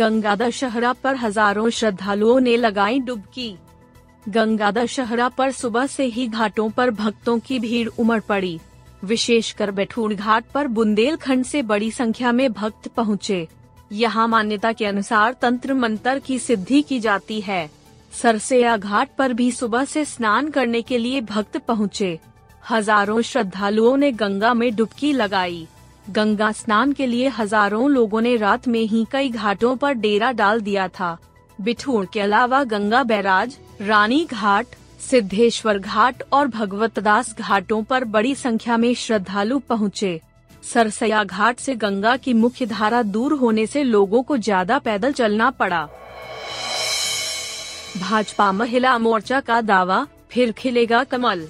गंगा दशहरा पर हज़ारों श्रद्धालुओं ने लगाई डुबकी। गंगा दशहरा पर सुबह से ही घाटों पर भक्तों की भीड़ उमड़ पड़ी। विशेषकर बैठूर घाट पर बुंदेलखंड से बड़ी संख्या में भक्त पहुँचे। यहाँ मान्यता के अनुसार तंत्र मंत्र की सिद्धि की जाती है। सरसेया घाट पर भी सुबह से स्नान करने के लिए भक्त पहुँचे। हज़ारों श्रद्धालुओं ने गंगा में डुबकी लगाई। गंगा स्नान के लिए हज़ारों लोगों ने रात में ही कई घाटों पर डेरा डाल दिया था। बिठूर के अलावा गंगा बैराज, रानी घाट, सिद्धेश्वर घाट और भगवतदास घाटों पर बड़ी संख्या में श्रद्धालु पहुँचे। सरसया घाट से गंगा की मुख्य धारा दूर होने से लोगों को ज़्यादा पैदल चलना पड़ा। भाजपा महिला मोर्चा का दावा, फिर खिलेगा कमल।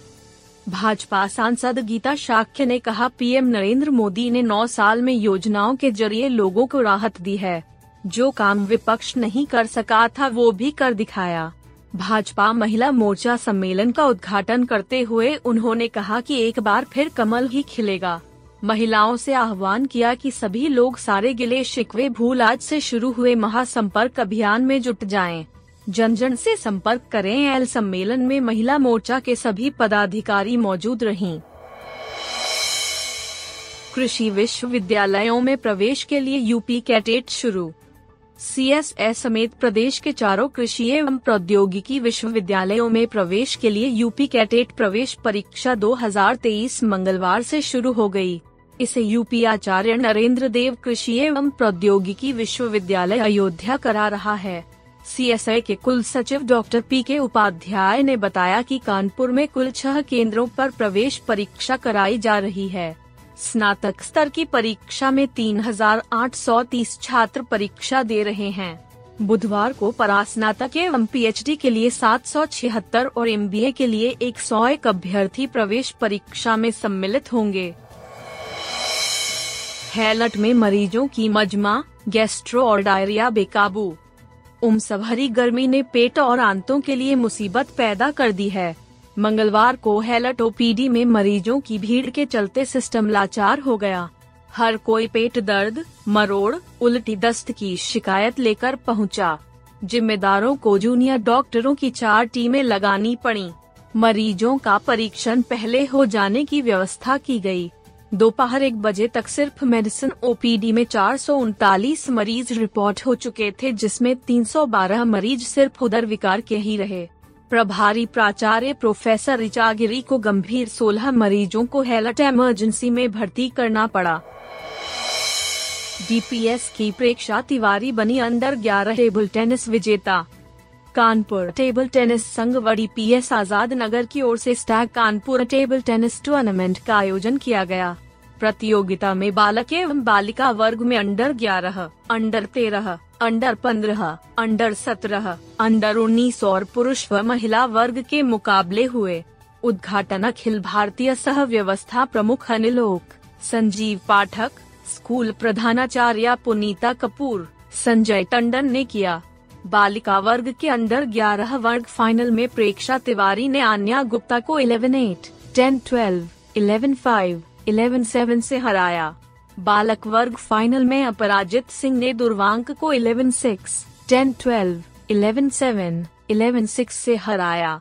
भाजपा सांसद गीता शाक्य ने कहा, पीएम नरेंद्र मोदी ने 9 साल में योजनाओं के ज़रिए लोगों को राहत दी है। जो काम विपक्ष नहीं कर सका था, वो भी कर दिखाया। भाजपा महिला मोर्चा सम्मेलन का उद्घाटन करते हुए उन्होंने कहा कि एक बार फिर कमल ही खिलेगा। महिलाओं से आह्वान किया कि सभी लोग सारे गिले शिकवे भूल आज से शुरू हुए महासंपर्क अभियान में जुट जाएँ। जन जन से संपर्क करें एल सम्मेलन में महिला मोर्चा के सभी पदाधिकारी मौजूद रहीं। कृषि विश्वविद्यालयों में प्रवेश के लिए यूपी कैटेट शुरू सी एस एस समेत प्रदेश के चारों कृषि एवं प्रौद्योगिकी विश्वविद्यालयों में प्रवेश के लिए यूपी कैटेट प्रवेश परीक्षा 2023 मंगलवार से शुरू हो गई। इसे यूपी आचार्य नरेंद्र देव कृषि एवं प्रौद्योगिकी विश्वविद्यालय अयोध्या करा रहा है सी के कुल सचिव डॉक्टर पी के उपाध्याय ने बताया कि कानपुर में कुल छह केंद्रों पर प्रवेश परीक्षा कराई जा रही है। स्नातक स्तर की परीक्षा में 3,830 छात्र परीक्षा दे रहे हैं। बुधवार को परास्नातक एवं पीएचडी के लिए 776 और एमबीए के लिए 101 अभ्यर्थी प्रवेश परीक्षा में सम्मिलित होंगे। हैलट में मरीजों की मजमा गैस्ट्रो और डायरिया बेकाबू। उमस भरी गर्मी ने पेट और आंतों के लिए मुसीबत पैदा कर दी है मंगलवार को हेलट ओपीडी में मरीजों की भीड़ के चलते सिस्टम लाचार हो गया हर कोई पेट दर्द, मरोड़, उल्टी दस्त की शिकायत लेकर पहुँचा। जिम्मेदारों को जूनियर डॉक्टरों की चार टीमें लगानी पड़ी मरीजों का परीक्षण पहले हो जाने की व्यवस्था की गई। दोपहर एक बजे तक सिर्फ़ मेडिसिन ओपीडी में चार सौ उनतालीस मरीज़ रिपोर्ट हो चुके थे, जिसमें 312 मरीज़ सिर्फ़ उदर विकार के ही रहे। प्रभारी प्राचार्य प्रोफेसर रिचागिरी को गंभीर 16 मरीजों को हेलट इमरजेंसी में भर्ती करना पड़ा। डीपीएस की प्रेक्षा तिवारी बनी अंडर 11 टेबल टेनिस विजेता। कानपुर टेबल टेनिस संघ वड़ी पी एस आज़ाद नगर की ओर से Stag Kanpur table tennis tournament का आयोजन किया गया। प्रतियोगिता में बालक एवं बालिका वर्ग में under 11, under 13, under 15, under 17, under 19 और पुरुष व महिला वर्ग के मुकाबले हुए। उद्घाटन अखिल भारतीय सह व्यवस्था प्रमुख अनिलोक संजीव पाठक स्कूल प्रधानाचार्य पुनीता कपूर संजय टंडन ने किया। बालिका वर्ग के अंडर 11 वर्ग फाइनल में प्रेक्षा तिवारी ने आन्या गुप्ता को 11 8, 10 12, 11 5, 11-7 से हराया। बालक वर्ग फाइनल में अपराजित सिंह ने दुर्वांक को 11-6, 10-12, 11-7, 11-6 से हराया।